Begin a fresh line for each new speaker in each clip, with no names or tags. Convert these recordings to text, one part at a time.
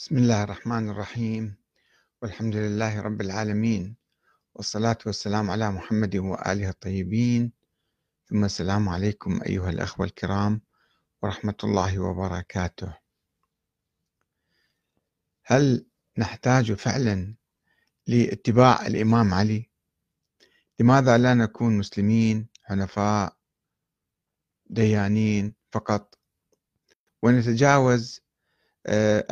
بسم الله الرحمن الرحيم. والحمد لله رب العالمين. والصلاة والسلام على محمد وآله الطيبين. ثم السلام عليكم أيها الأخوة الكرام ورحمة الله وبركاته. هل نحتاج فعلا لاتباع الإمام علي؟ لماذا لا نكون مسلمين حنفاء ديانين فقط؟ ونتجاوز آه،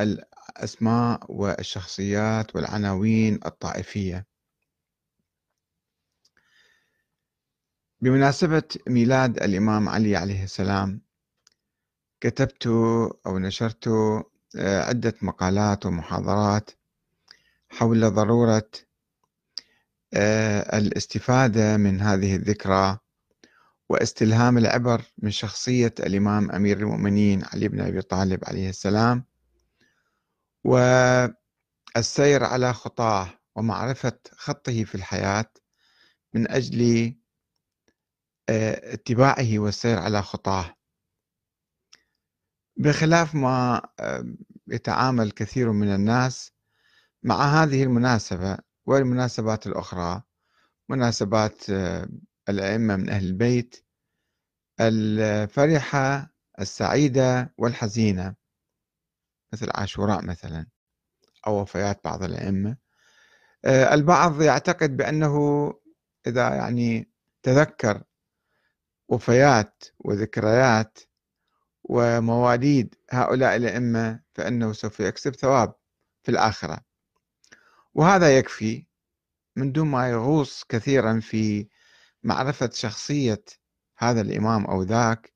الأسماء والشخصيات والعناوين الطائفية. بمناسبة ميلاد الإمام علي عليه السلام كتبت أو نشرت آه، عدة مقالات ومحاضرات حول ضرورة آه، الاستفادة من هذه الذكرى واستلهام العبر من شخصية الإمام أمير المؤمنين علي بن أبي طالب عليه السلام. والسير على خطاه ومعرفة خطه في الحياة من أجل آه، اتباعه والسير على خطاه. بخلاف ما آه، يتعامل كثير من الناس مع هذه المناسبة والمناسبات الأخرى مناسبات آه، الأئمة من أهل البيت الفرحة السعيدة والحزينة. مثل عاشوراء مثلا أو وفيات بعض الأئمة. آه، البعض يعتقد بأنه إذا يعني تذكر وفيات وذكريات ومواليد هؤلاء الأئمة فإنه سوف يكسب ثواب في الآخرة. وهذا يكفي من دون ما يغوص كثيرا في معرفة شخصية هذا الإمام أو ذاك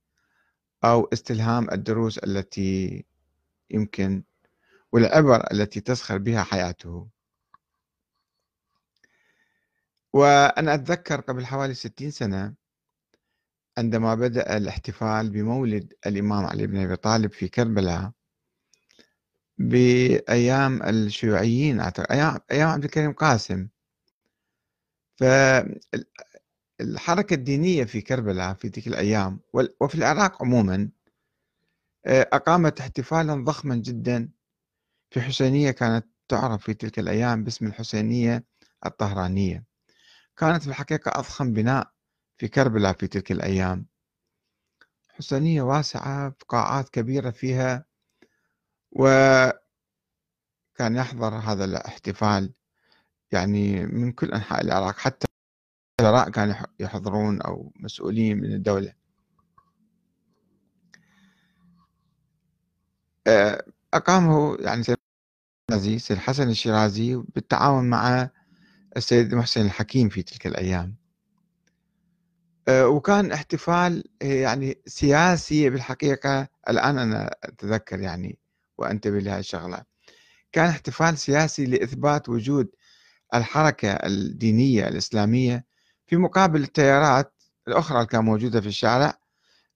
أو استلهام الدروس التي يمكن والعبر التي تسخر بها حياته. وأنا أتذكر قبل حوالي ستين سنة عندما بدأ الاحتفال بمولد الإمام علي بن أبي طالب في كربلاء بأيام الشيوعيين أيام عبد الكريم قاسم. فالحركة الدينية في كربلاء في تلك الأيام وفي العراق عموما أقامت احتفالا ضخما جدا في حسينية كانت تعرف في تلك الأيام باسم الحسينية الطهرانية. كانت في الحقيقة أضخم بناء في كربلاء في تلك الأيام. حسينية واسعة قاعات كبيرة فيها وكان يحضر هذا الاحتفال. يعني من كل أنحاء العراق حتى الوزراء كانوا يحضرون أو مسؤولين من الدولة. أقامه يعني سيد الشيرازي سيد الشيرازي بالتعاون مع السيد محسن الحكيم في تلك الأيام. آه، وكان احتفال يعني سياسي بالحقيقة الآن أنا أتذكر يعني وأنتبه لهذه الشغلة. كان احتفال سياسي لإثبات وجود الحركة الدينية الإسلامية في مقابل التيارات الأخرى اللي كانت موجودة في الشارع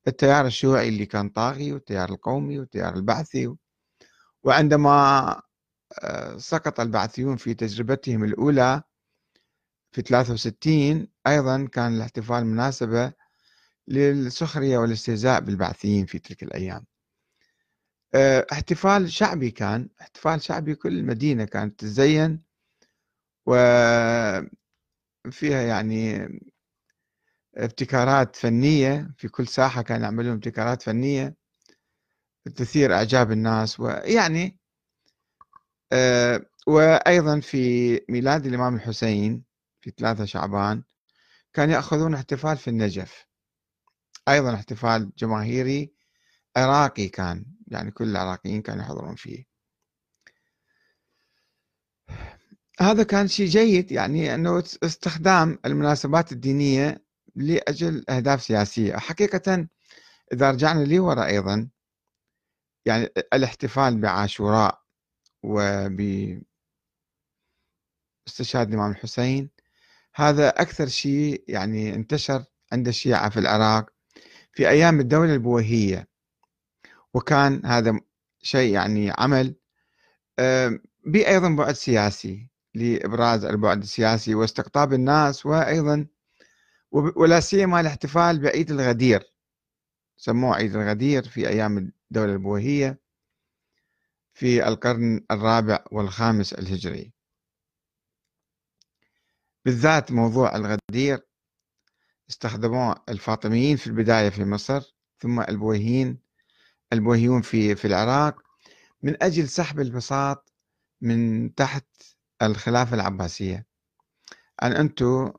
التيار الشيوعي اللي كان طاغي والتيار القومي والتيار البعثي وعندما آه، سقط البعثيون في تجربتهم الأولى في 63 أيضا كان الاحتفال مناسبة للسخرية والاستهزاء بالبعثيين في تلك الأيام. آه، احتفال شعبي كان احتفال شعبي كل المدينة كانت تزين وفيها يعني ابتكارات فنية في كل ساحة كانوا يعملون ابتكارات فنية تثير إعجاب الناس ويعني آه، وأيضا في ميلاد الإمام الحسين في ثلاثة شعبان كانوا يأخذون احتفال في النجف. أيضا احتفال جماهيري عراقي كان يعني كل العراقيين كانوا يحضرون فيه. هذا كان شيء جيد يعني أنه استخدام المناسبات الدينية لأجل أهداف سياسية. حقيقة إذا رجعنا لي وراء أيضا يعني الاحتفال بعاشوراء وب استشهاد الإمام الحسين هذا أكثر شيء يعني انتشر عند الشيعة في العراق في أيام الدولة البويهية. وكان هذا شيء يعني عمل بأيضا بعد سياسي لإبراز البعد السياسي واستقطاب الناس وأيضا ولا سيما الاحتفال بعيد الغدير. سموه عيد الغدير في أيام الدولة البويهية في القرن الرابع والخامس الهجري. بالذات موضوع الغدير استخدموه الفاطميين في البداية في مصر ثم البويهيين البويهيون في في العراق من أجل سحب البساط من تحت الخلافة العباسية. أن أنتم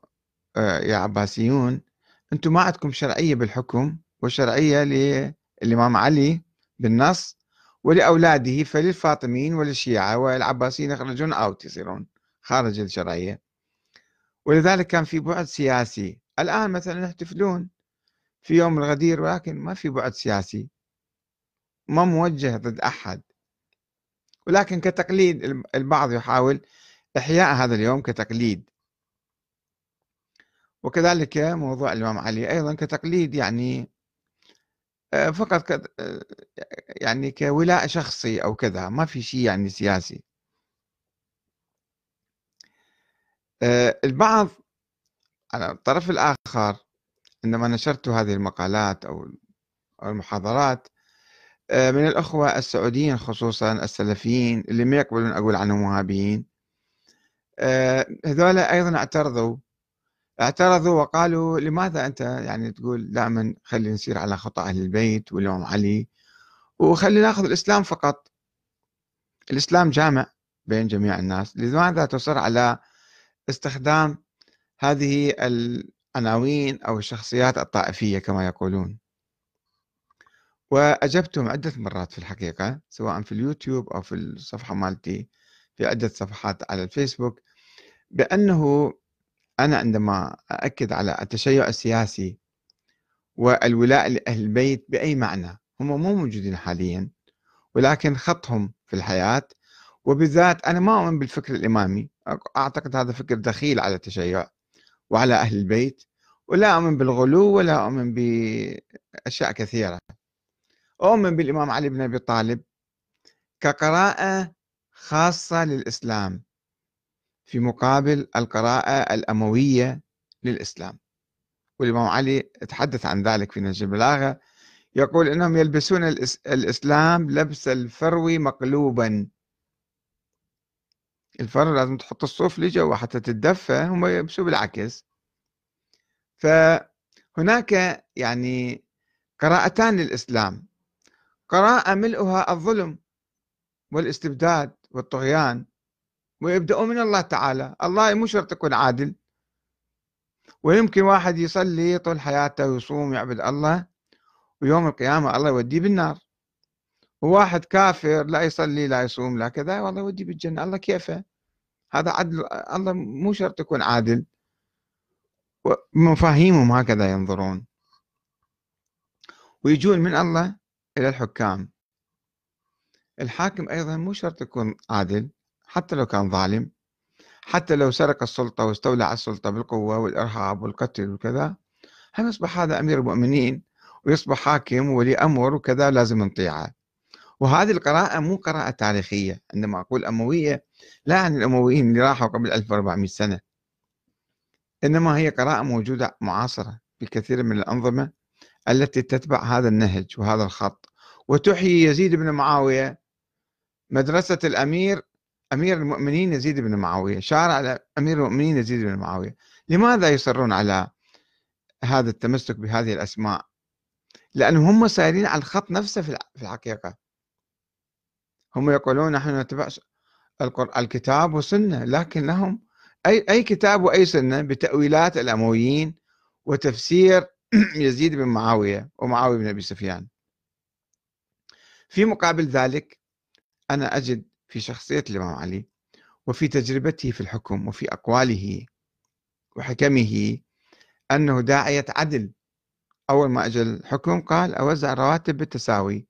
يا عباسيون أنتم ما عندكم شرعية بالحكم وشرعية للإمام علي بالنص ولأولاده فللفاطميين وللشيعة والعباسيين يخرجون أوت يصيرون خارج الشرعية. ولذلك كان في بعد سياسي. الآن مثلا يحتفلون في يوم الغدير ولكن ما في بعد سياسي. ما موجه ضد أحد. ولكن كتقليد البعض يحاول إحياء هذا اليوم كتقليد. وكذلك موضوع الإمام علي أيضا كتقليد يعني آه، فقط ك... آه، يعني كولاء شخصي أو كذا ما في شيء يعني سياسي. آه، البعض على الطرف الآخر عندما نشرت هذه المقالات أو المحاضرات من الأخوة السعوديين خصوصا السلفيين اللي ما يقبلون أقول عنهم وهابيين هذول أيضا اعترضوا اعترضوا وقالوا لماذا أنت يعني تقول دائما خلي نسير على خطأ أهل البيت والإمام علي وخلي ناخذ الإسلام فقط. الإسلام جامع بين جميع الناس. لماذا تصر على استخدام هذه العناوين أو الشخصيات الطائفية كما يقولون؟ وأجبتهم عدة مرات في الحقيقة سواء في اليوتيوب أو في الصفحة مالتي في عدة صفحات على الفيسبوك بأنه أنا عندما أأكد على التشيع السياسي والولاء لأهل البيت بأي معنى هم مو موجودين حاليا ولكن خطهم في الحياة وبالذات أنا ما أؤمن بالفكر الإمامي أعتقد هذا فكر دخيل على التشيع وعلى أهل البيت ولا أؤمن بالغلو ولا أؤمن بأشياء كثيرة. أؤمن بالإمام علي بن أبي طالب كقراءة خاصة للإسلام. في مقابل القراءة الأموية للإسلام. والإمام علي تحدث عن ذلك في نهج البلاغة يقول إنهم يلبسون الإسلام لبس الفروي مقلوبا. الفرو لازم تحط الصوف لجوا حتى تتدفى هم يلبسوا بالعكس. فهناك يعني قراءتان للإسلام. قراءة ملؤها الظلم والإستبداد والطغيان. ويبدأوا من الله تعالى. الله مو شرط يكون عادل. ويمكن واحد يصلي طول حياته ويصوم يعبد الله ويوم القيامة الله يوديه بالنار. وواحد كافر لا يصلي لا يصوم لا كذا والله يوديه بالجنة. الله كيفه؟ هذا عدل. الله مو شرط يكون عادل. مفاهيمهم هكذا ينظرون. ويجون من الله إلى الحكام. الحاكم أيضا مو شرط يكون عادل. حتى لو كان ظالم حتى لو سرق السلطة واستولى على السلطة بالقوة والإرهاب والقتل وكذا هم يصبح هذا أمير المؤمنين ويصبح حاكم ولي أمر وكذا لازم نطيعه. وهذه القراءة مو قراءة تاريخية عندما أقول أموية لا يعني الأمويين اللي راحوا قبل 1400 سنة. إنما هي قراءة موجودة معاصرة في كثير من الأنظمة التي تتبع هذا النهج وهذا الخط. وتحيي يزيد بن معاوية مدرسة الأمير أمير المؤمنين يزيد بن معاوية شارع على أمير المؤمنين يزيد بن معاوية. لماذا يصرون على هذا التمسك بهذه الأسماء؟ لأنهم هم سائرين على الخط نفسه في الحقيقة. هم يقولون نحن نتبع الكتاب والسنة لكن لهم أي أي كتاب وأي سنة بتأويلات الأمويين وتفسير يزيد بن معاوية ومعاوية بن أبي سفيان. في مقابل ذلك أنا أجد في شخصية الإمام علي وفي تجربته في الحكم وفي أقواله وحكمه أنه داعية عدل أول ما أجى الحكم قال أوزع رواتب بالتساوي.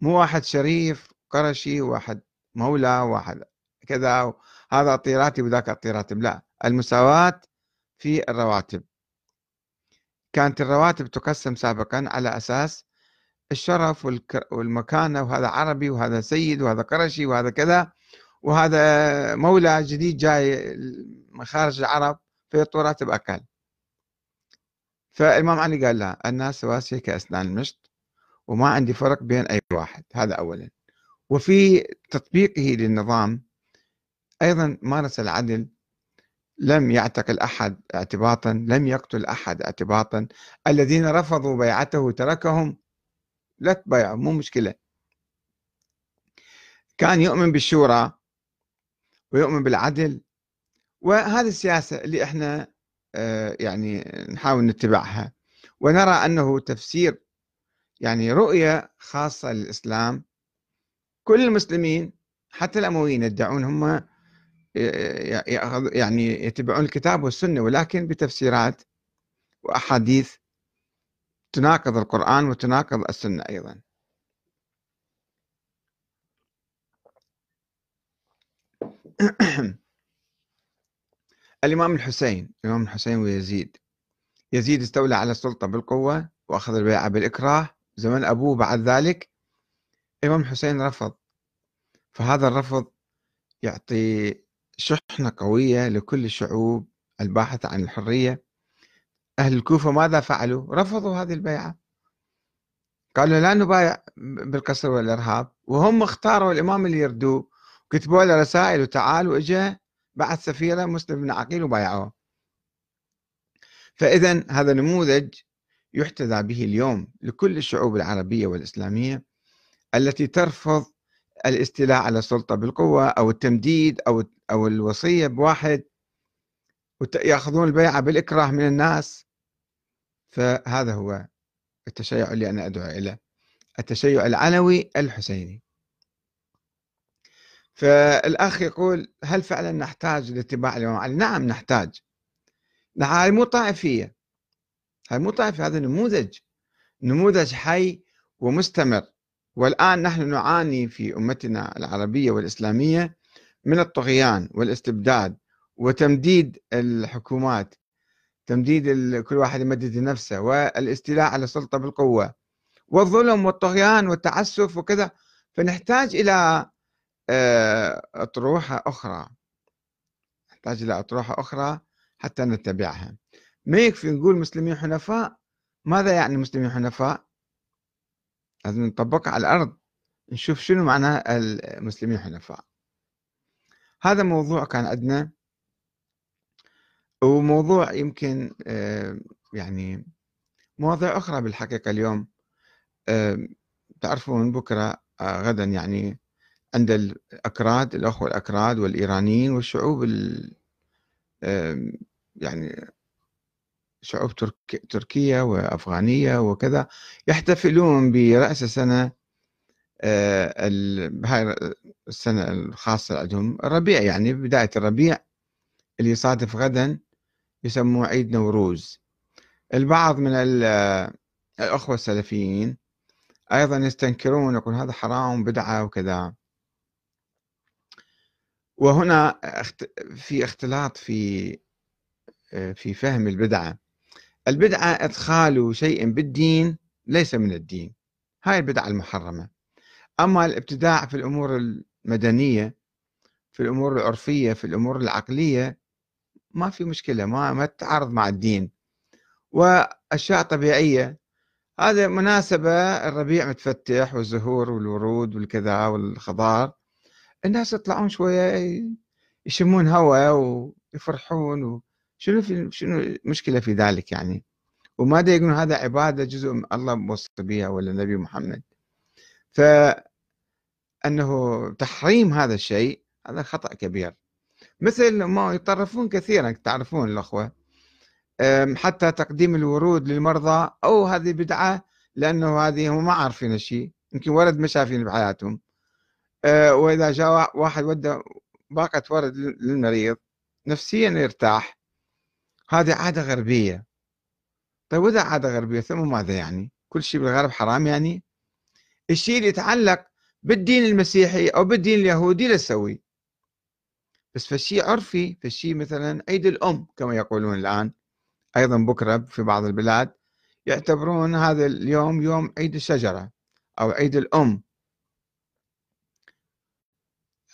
مو واحد شريف قرشي واحد مولى واحد كذا هذا أعطي راتب وذاك أعطي راتب. لا المساواة في الرواتب. كانت الرواتب تقسم سابقا على أساس الشرف والمكانة وهذا عربي وهذا سيد وهذا قرشي وهذا كذا وهذا مولى جديد جاي من خارج العرب فيعطوا راتب أقل فالإمام علي قال لا الناس سواسية كأسنان المشط وما عندي فرق بين أي واحد. هذا أولا. وفي تطبيقه للنظام أيضا مارس العدل لم يعتقل أحد اعتباطا لم يقتل أحد اعتباطا. الذين رفضوا بيعته تركهم لا تبايعوا مو مشكلة. كان يؤمن بالشورى ويؤمن بالعدل وهذه السياسة اللي إحنا آه، يعني نحاول نتبعها. ونرى أنه تفسير يعني رؤية خاصة للإسلام. كل المسلمين حتى الأمويين يدعون هم يعني يتبعون الكتاب والسنة ولكن بتفسيرات وأحاديث تناقض القرآن وتناقض السنة أيضا. الإمام الحسين الإمام الحسين ويزيد. يزيد استولى على السلطة بالقوة وأخذ البيعة بالإكراه. زمن أبوه بعد ذلك الإمام الحسين رفض. فهذا الرفض يعطي شحنة قوية لكل الشعوب الباحثة عن الحرية. أهل الكوفة ماذا فعلوا؟ رفضوا هذه البيعة. قالوا لا نبايع بالقسر والإرهاب. وهم اختاروا الإمام اللي يردوه. كتبوا له رسائل وتعال وإجا بعث سفيرة مسلم بن عقيل وبايعوه. فإذا هذا نموذج يحتذى به اليوم لكل الشعوب العربية والإسلامية التي ترفض الاستيلاء على السلطة بالقوة أو التمديد أو أو الوصية بواحد يأخذون البيعة بالإكراه من الناس. فهذا هو التشيع اللي أنا أدعو إليه التشيع العلوي الحسيني. فالأخ يقول هل فعلا نحتاج لاتباع الإمام علي؟ نعم نحتاج. هاي مو طائفية. هاي مو طائفية هذا نموذج. نموذج حي ومستمر. والآن نحن نعاني في أمتنا العربية والإسلامية من الطغيان والاستبداد وتمديد الحكومات تمديد كل واحد يمدد نفسه والاستيلاء على السلطة بالقوة والظلم والطغيان والتعسف وكذا. فنحتاج إلى آه، أطروحة أخرى. نحتاج إلى أطروحة أخرى حتى نتبعها. ما يكفي نقول مسلمين حنفاء؟ ماذا يعني مسلمين حنفاء؟ لازم نطبقها على الأرض نشوف شنو معنى المسلمين حنفاء. هذا موضوع كان عندنا وموضوع يمكن آه، يعني مواضيع أخرى بالحقيقة اليوم. آه، تعرفون بكرة آه، غدا يعني عند الأكراد الأخوة الأكراد والإيرانيين والشعوب يعني شعوب تركية وأفغانية وكذا يحتفلون برأس السنة هاي السنة الخاصة عندهم الربيع يعني بداية الربيع اللي يصادف غدا. يسموه عيد نوروز. البعض من الأخوة السلفيين أيضا يستنكرون يقول هذا حرام بدعة وكذا. وهنا في اختلاط في في فهم البدعة. البدعة إدخال شيء بالدين ليس من الدين. هاي البدعة المحرمة. أما الابتداع في الأمور المدنية في الأمور العرفية في الأمور العقلية ما في مشكلة ما ما تتعارض مع الدين. وأشياء طبيعية هذا مناسبة الربيع متفتح والزهور والورود والكذا والخضار. الناس يطلعون شوية يشمون هواء ويفرحون شنو في شنو المشكلة في ذلك يعني؟ وما يقولون هذا عبادة جزء من الله موصي بها ولا النبي محمد. فأنه تحريم هذا الشيء هذا خطأ كبير. مثل ما يطرفون كثيرا تعرفون الأخوة. حتى تقديم الورود للمرضى أو هذه بدعة لأنه هذه هم ما عارفين الشيء يمكن ورد ما شايفين بحياتهم. أه، وإذا جاء واحد ودى باقة ورد للمريض نفسيا يرتاح. هذه عادة غربية. طيب وإذا عادة غربية؟ ثم ماذا يعني؟ كل شيء بالغرب حرام يعني؟ الشيء اللي يتعلق بالدين المسيحي أو بالدين اليهودي لا تسوي بس فالشيء عرفي فالشيء مثلا عيد الأم كما يقولون الآن أيضا بكرة في بعض البلاد يعتبرون هذا اليوم يوم عيد الشجرة أو عيد الأم.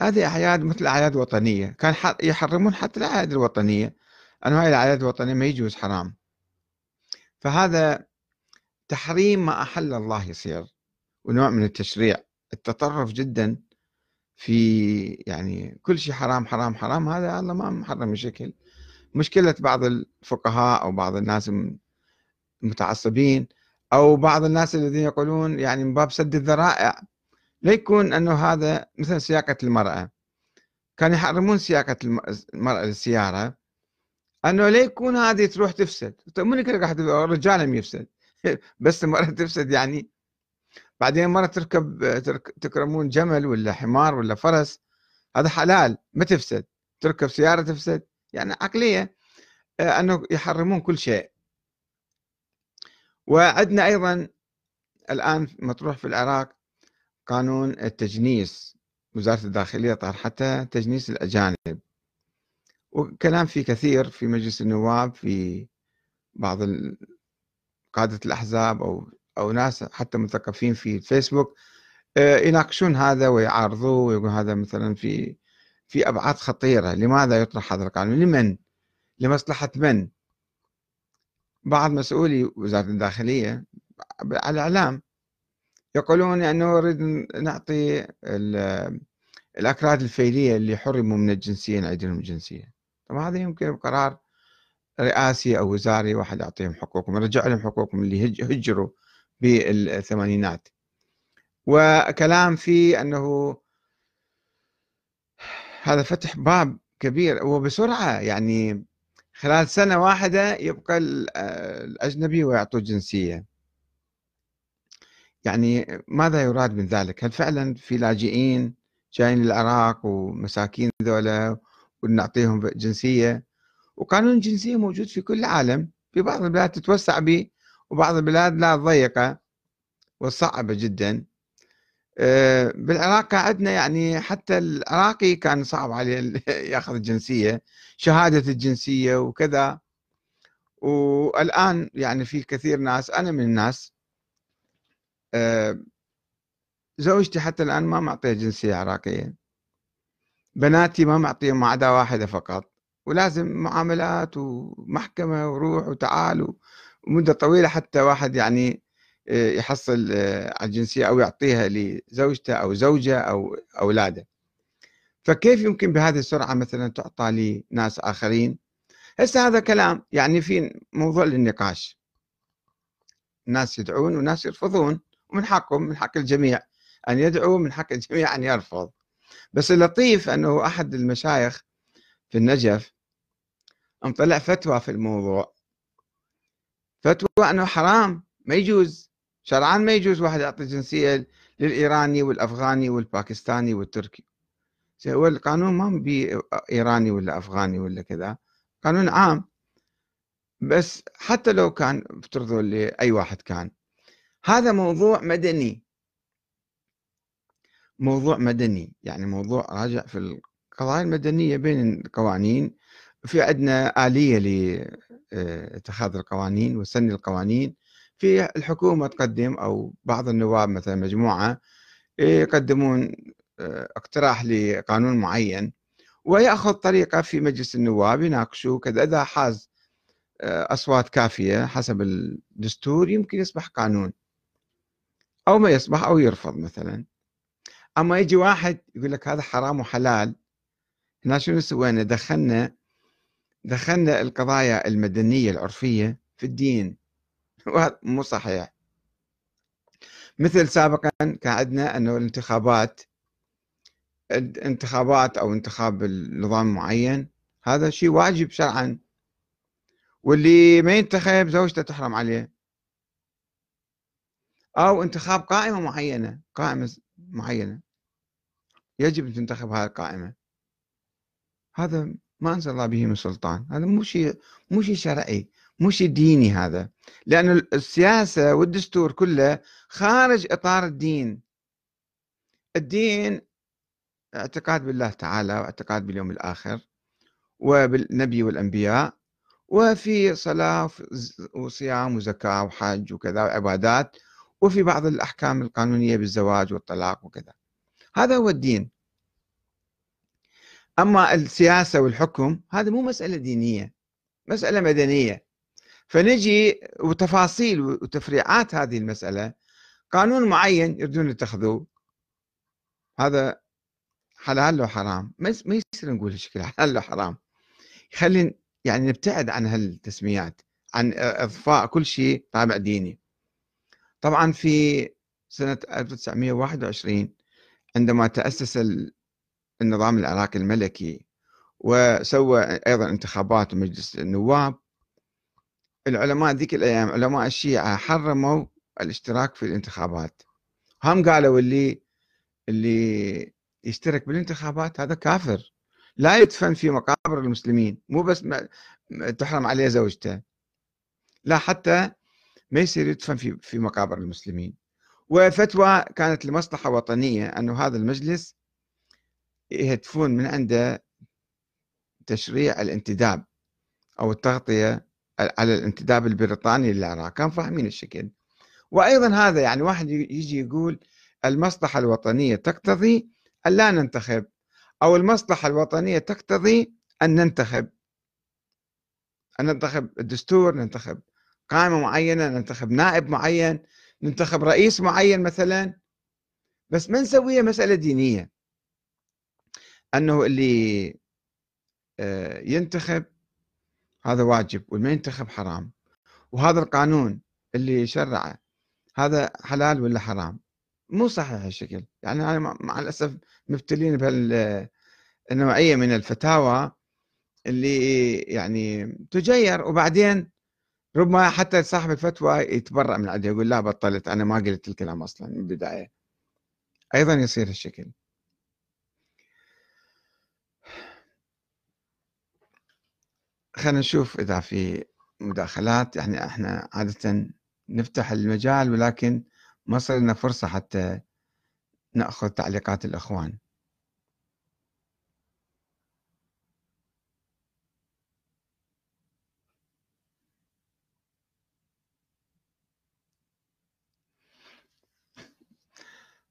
هذه أعياد مثل أعياد وطنية كان يحرمون حتى الأعياد الوطنية أنه هاي الأعياد الوطنية ما يجوز حرام. فهذا تحريم ما أحل الله يصير ونوع من التشريع التطرف جدا في يعني كل شيء حرام حرام حرام هذا الله ما محرم بشكل. مشكلة بعض الفقهاء أو بعض الناس المتعصبين أو بعض الناس الذين يقولون يعني من باب سد الذرائع لا يكون أنه هذا مثل سياقة المرأة. كانوا يحرمون سياقة المرأة للسيارة. أنه لا يكون هذه تروح تفسد. طيب من راح الرجال هم يفسد. بس المرأة تفسد يعني بعدين مرة تركب تكرمون جمل ولا حمار ولا فرس هذا حلال ما تفسد. تركب سيارة تفسد يعني عقلية آه، أنه يحرمون كل شيء. وعندنا أيضا الآن مطروح في العراق قانون التجنيس. وزارة الداخلية طرحته تجنيس الأجانب. وكلام فيه كثير في مجلس النواب في بعض قادة الأحزاب أو أو ناس حتى مثقفين في الفيسبوك آه، يناقشون هذا ويعارضوه ويقول هذا مثلا في في أبعاد خطيرة. لماذا يطرح هذا القانون لمن؟ لمصلحة من؟ بعض مسؤولي وزارة الداخلية على الإعلام يقولون أنه نريد نعطي الأكراد الفيلية اللي حرموا من الجنسية نعيد لهم الجنسية. طبعا هذا يمكن بقرار رئاسي أو وزاري واحد يعطيهم حقوقهم يرجع لهم حقوقهم اللي هجروا بالثمانينات. وكلام في أنه هذا فتح باب كبير وبسرعة يعني خلال سنة واحدة يبقى الأجنبي ويعطوه جنسية. يعني ماذا يراد من ذلك؟ هل فعلا في لاجئين جايين للعراق ومساكين ذولا ونعطيهم جنسية؟ وقانون الجنسية موجود في كل العالم في بعض البلاد تتوسع به وبعض البلاد لا ضيقة وصعبة جدا. آه، بالعراق عندنا يعني حتى العراقي كان صعب عليه ياخذ الجنسية شهادة الجنسية وكذا. والآن يعني في كثير ناس أنا من الناس آه، زوجتي حتى الآن ما معطيها جنسية عراقية. بناتي ما معطيهم ما عدا واحدة فقط. ولازم معاملات ومحكمة وروح وتعال ومدة طويلة حتى واحد يعني آه، يحصل آه، على الجنسية أو يعطيها لزوجته أو زوجة أو أولاده. فكيف يمكن بهذه السرعة مثلا تعطى لناس آخرين؟ هسه هذا كلام يعني في موضوع للنقاش. الناس يدعون وناس يرفضون ومن حقهم من حق الجميع أن يدعو من حق الجميع أن يرفض. بس اللطيف أنه أحد المشايخ في النجف مطلع فتوى في الموضوع. فتوى أنه حرام ما يجوز. شرعا ما يجوز واحد يعطي جنسية للإيراني والأفغاني والباكستاني والتركي. هو القانون ما بي إيراني ولا أفغاني ولا كذا قانون عام. بس حتى لو كان افترضوا لأي واحد كان. هذا موضوع مدني. موضوع مدني يعني موضوع راجع في القضايا المدنية بين القوانين. في عندنا آلية لاتخاذ القوانين وسن القوانين. في الحكومة تقدم أو بعض النواب مثلا مجموعة يقدمون آه، اقتراح لقانون معين ويأخذ طريقة في مجلس النواب يناقشوه كذا. إذا حاز آه، أصوات كافية حسب الدستور يمكن يصبح قانون. أو ما يصبح أو يرفض مثلا. أما يجي واحد يقول لك هذا حرام وحلال هنا شنو سوينا دخلنا دخلنا القضايا المدنية العرفية في الدين. وهذا مو صحيح. مثل سابقا كان عندنا أنه الانتخابات انتخابات أو انتخاب النظام معين هذا شيء واجب شرعا. واللي ما ينتخب زوجته تحرم عليه. أو انتخاب قائمة معينة قائمة معينة. يجب أن تنتخب هذه القائمة. هذا ما أنزل الله به من سلطان. هذا مو شيء مو شيء شرعي مو شيء ديني هذا. لأن السياسة والدستور كله خارج إطار الدين. الدين اعتقاد بالله تعالى واعتقاد باليوم الآخر وبالنبي والأنبياء وفي صلاة وصيام وزكاة وحج وكذا وعبادات وفي بعض الأحكام القانونية بالزواج والطلاق وكذا. هذا هو الدين. أما السياسة والحكم هذا مو مسألة دينية مسألة مدنية. فنجي وتفاصيل وتفريعات هذه المسألة قانون معين يريدون يتخذوه. هذا حلال لو حرام؟ ما يصير نقول هالشكل حلال لو حرام. يخلي يعني نبتعد عن هالتسميات عن أضفاء كل شيء طابع ديني. طبعا في سنة 1921 عندما تأسس النظام العراقي الملكي وسوى أيضا انتخابات مجلس النواب. العلماء ذيك الأيام علماء الشيعة حرموا الاشتراك في الانتخابات. هم قالوا اللي اللي يشترك بالانتخابات هذا كافر. لا يدفن في مقابر المسلمين مو بس تحرم عليه زوجته. لا حتى ما يصير يدفن في في مقابر المسلمين. وفتوى كانت لمصلحة وطنية أنه هذا المجلس يهدفون من عنده تشريع الانتداب أو التغطية على الانتداب البريطاني للعراق كان فاهمين الشكل. وأيضا هذا يعني واحد يجي يقول المصلحة الوطنية تقتضي أن لا ننتخب أو المصلحة الوطنية تقتضي أن ننتخب. أن ننتخب الدستور ننتخب قائمة معينة ننتخب نائب معين ننتخب رئيس معين مثلا. بس ما نسويها مسألة دينية. أنه اللي آه، ينتخب هذا واجب والما ينتخب حرام. وهذا القانون اللي شرعه هذا حلال ولا حرام؟ مو صحيح الشكل يعني أنا مع الأسف مبتلين بهالنوعية من الفتاوى اللي يعني تجير. وبعدين ربما حتى صاحب الفتوى يتبرأ من عندها يقول لا بطلت أنا ما قلت الكلام أصلا من البداية. أيضا يصير هالشكل. خلينا نشوف إذا في مداخلات. يعني إحنا عادة نفتح المجال ولكن ما صار لنا فرصة حتى نأخذ تعليقات الإخوان.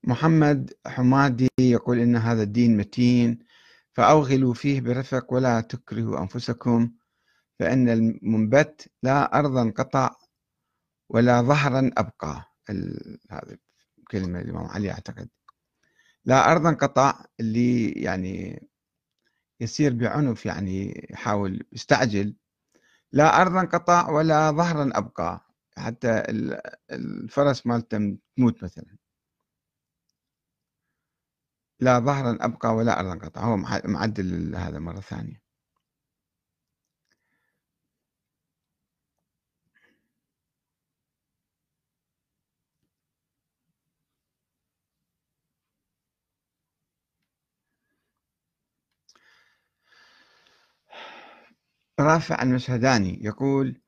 محمد حمادي يقول إن هذا الدين متين فأوغلوا فيه برفق ولا تكرهوا أنفسكم. فإن المنبت لا أرضا قطع ولا ظهرا أبقى. هذه كلمة الإمام علي أعتقد. لا أرضا قطع اللي يعني يسير بعنف يعني يحاول يستعجل. لا أرضا قطع ولا ظهرا أبقى. حتى الفرس مالته تموت مثلا. لا ظهرا أبقى ولا أرضا قطع. هو معدل هذا مرة ثانية. رافع المشهداني يقول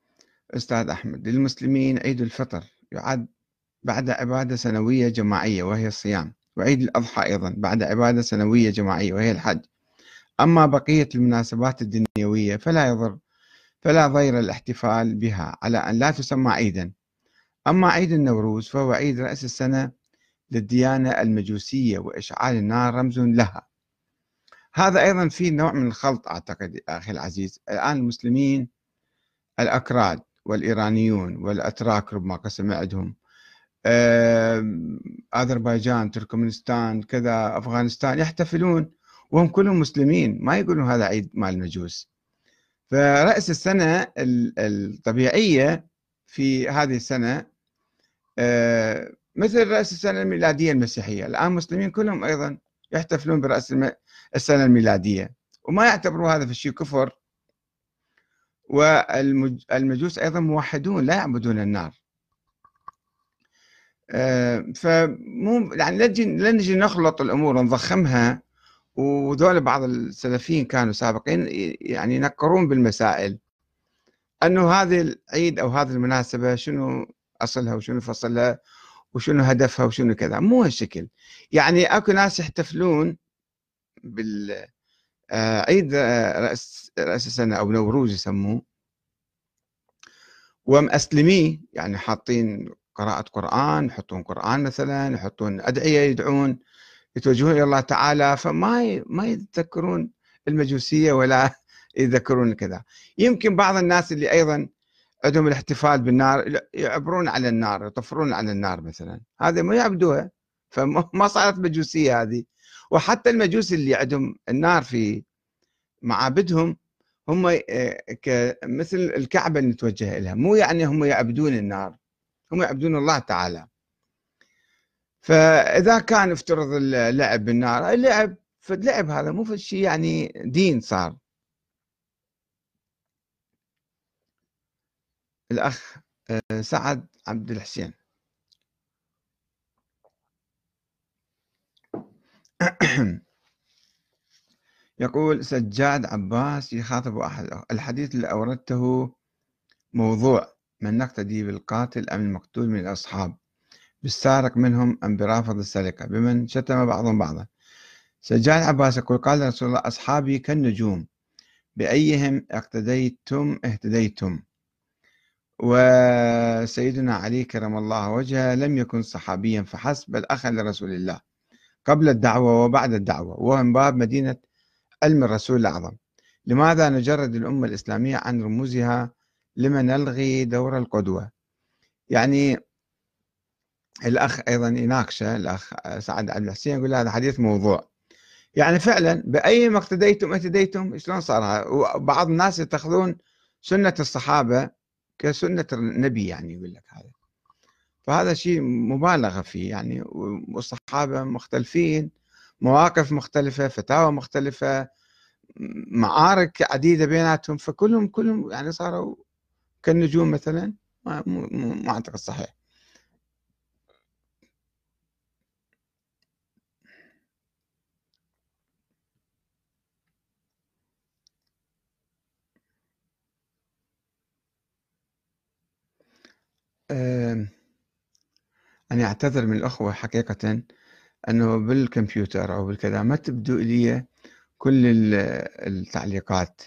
أستاذ أحمد للمسلمين عيد الفطر يعد بعد عبادة سنوية جماعية وهي الصيام وعيد الأضحى أيضا بعد عبادة سنوية جماعية وهي الحج. أما بقية المناسبات الدنيوية فلا يضر فلا ضير الاحتفال بها على أن لا تسمى عيدا. أما عيد النوروز فهو عيد رأس السنة للديانة المجوسية وإشعال النار رمز لها. هذا أيضا في نوع من الخلط أعتقد أخي العزيز. الآن المسلمين الأكراد والإيرانيون والأتراك ربما قسم عندهم أذربيجان تركمانستان كذا أفغانستان يحتفلون وهم كلهم مسلمين ما يقولون هذا عيد مال المجوس فرأس السنة الطبيعية في هذه السنة آه، مثل رأس السنة الميلادية المسيحية. الآن المسلمين كلهم أيضا يحتفلون برأس السنة الميلادية. وما يعتبروا هذا في الشيء كفر. والمجوس أيضا موحدون لا يعبدون النار. آه، فمو يعني لا نجي نخلط الأمور ونضخمها وذول بعض السلفيين كانوا سابقين يعني ينكرون بالمسائل. أنه هذه العيد أو هذه المناسبة شنو أصلها وشنو فصلها؟ وشنو هدفها وشنو كذا مو هالشكل. يعني أكو ناس يحتفلون بال آه، عيد رأس رأس السنة أو نوروز يسموه. ومأسلميه يعني حاطين قراءة قرآن يحطون قرآن مثلا يحطون أدعية يدعون يتوجهون إلى الله تعالى فما ما يتذكرون المجوسية ولا يذكرون كذا. يمكن بعض الناس اللي أيضا عندهم الاحتفال بالنار يعبرون على النار يطفرون على النار مثلا. هذا ما يعبدوها فما صارت مجوسية هذه. وحتى المجوس اللي عندهم النار في معابدهم هم آه، مثل الكعبة نتوجه لها مو يعني هم يعبدون النار هم يعبدون الله تعالى. فإذا كان افترض اللعب بالنار اللعب فاللعب هذا مو شيء يعني دين صار. الأخ آه، سعد عبد الحسين. يقول سجاد عباس يخاطب أحد الحديث اللي أوردته موضوع من نقتدي بالقاتل أم المقتول من الأصحاب؟ بالسارق منهم أم برافض السرقة؟ بمن شتم بعضهم بعضا. سجاد عباس يقول قال رسول الله أصحابي كالنجوم. بأيهم اقتديتم اهتديتم. وسيدنا علي كرم الله وجهه لم يكن صحابيا فحسب بل أخا لرسول الله. قبل الدعوة وبعد الدعوة وهو من باب مدينة علم الرسول الأعظم. لماذا نجرد الأمة الإسلامية عن رموزها لما نلغي دور القدوة؟ يعني الأخ أيضا يناقشه الأخ سعد عبد الحسين يقول هذا حديث موضوع. يعني فعلا بأي ما اقتديتم اهتديتم شلون صار؟ وبعض الناس يتخذون سنة الصحابة كسنة النبي يعني يقول لك هذا. فهذا شيء مبالغة فيه يعني والصحابة مختلفين مواقف مختلفة فتاوى مختلفة معارك عديدة بيناتهم فكلهم كلهم يعني صاروا كالنجوم مثلا ما, أعتقد صحيح. أنا أعتذر من الأخوة حقيقة أنه بالكمبيوتر أو بالكذا ما تبدو لي كل التعليقات.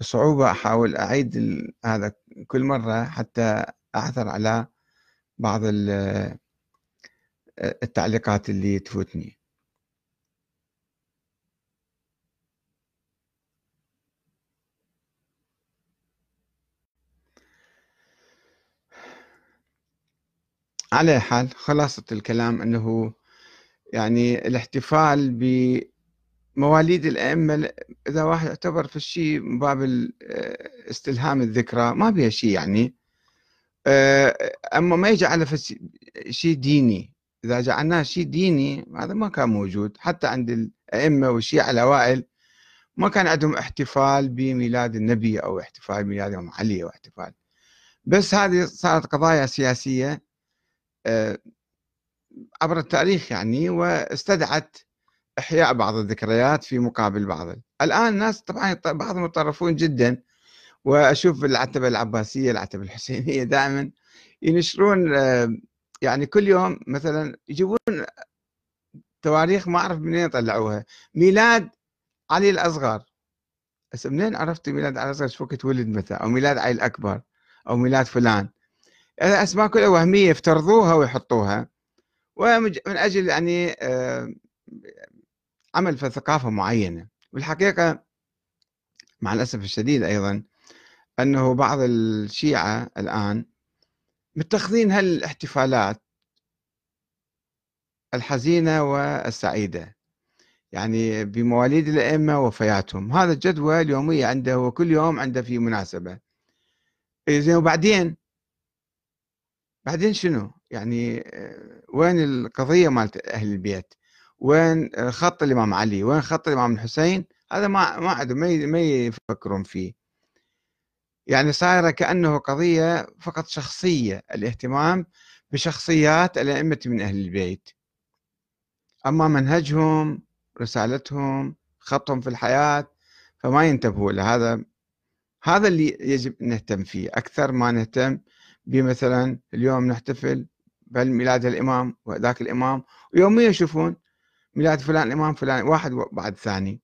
بصعوبة أحاول أعيد هذا كل مرة حتى أعثر على بعض التعليقات اللي تفوتني. على حال خلاصة الكلام أنه يعني الاحتفال بمواليد الأئمة إذا واحد اعتبر في الشيء باب استلهام الذكرى ما بها شيء يعني. آه، أما ما يجعله في شيء ديني إذا جعلناه شيء ديني هذا ما كان موجود. حتى عند الأئمة والشيعة الأوائل ما كان عندهم احتفال بميلاد النبي أو احتفال بميلاد علي أو احتفال. بس هذه صارت قضايا سياسية آه، عبر التاريخ يعني واستدعت إحياء بعض الذكريات في مقابل بعض. الآن الناس طبعا بعضهم يتطرفون جدا وأشوف العتبة العباسية العتبة الحسينية دائما ينشرون آه، يعني كل يوم مثلا يجيبون تواريخ ما أعرف منين طلعوها ميلاد علي الأصغر. بس منين عرفت ميلاد علي الأصغر؟ شو وقت ولد متى؟ أو ميلاد علي الأكبر؟ أو ميلاد فلان؟ الأسماء كلها وهمية افترضوها ويحطوها. ومن أجل يعني آه، عمل في ثقافة معينة. والحقيقة مع الأسف الشديد أيضا أنه بعض الشيعة الآن متخذين هالاحتفالات الحزينة والسعيدة. يعني بمواليد الأئمة وفياتهم هذا الجدول اليومية عنده وكل يوم عنده في مناسبة. إيه، زين وبعدين بعدين شنو؟ يعني آه، وين القضية مالت أهل البيت؟ وين خط الإمام علي؟ وين خط الإمام الحسين؟ هذا ما ما عندهم ما يفكرون فيه. يعني صايرة كأنه قضية فقط شخصية الاهتمام بشخصيات الأئمة من أهل البيت. أما منهجهم رسالتهم خطهم في الحياة فما ينتبهوا لهذا هذا اللي يجب نهتم فيه. أكثر ما نهتم بمثلا اليوم نحتفل بميلاد الإمام وذاك الإمام ويوميا يشوفون ميلاد فلان الإمام فلان واحد بعد ثاني.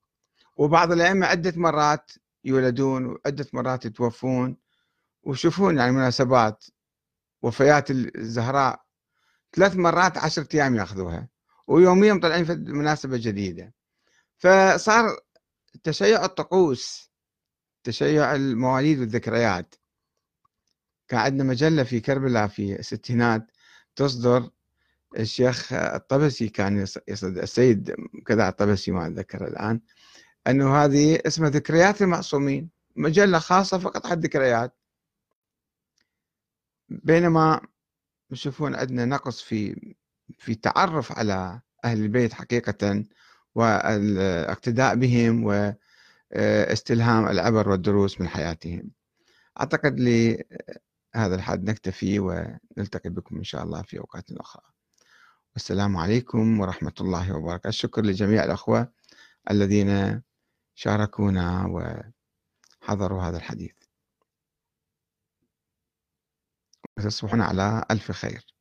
وبعض الأئمة عدة مرات يولدون وعدة مرات يتوفون. وشوفون يعني مناسبات وفيات الزهراء ثلاث مرات عشرة أيام يأخذوها ويوميا طالعين في مناسبة جديدة. فصار تشيع الطقوس تشيع المواليد والذكريات. كأن عندنا مجلة في كربلاء في الستينات تصدر. الشيخ الطبسي كان يصد السيد كذا الطبسي ما أتذكر الآن أنه هذه اسمها ذكريات المعصومين مجلة خاصة فقط حد ذكريات. بينما يشوفون عندنا نقص في في التعرف على أهل البيت حقيقة والإقتداء بهم واستلهام العبر والدروس من حياتهم. أعتقد لهذا الحد نكتفي ونلتقي بكم إن شاء الله في أوقات أخرى. والسلام عليكم ورحمة الله وبركاته. الشكر لجميع الأخوة الذين شاركونا وحضروا هذا الحديث. وتصبحون على ألف خير.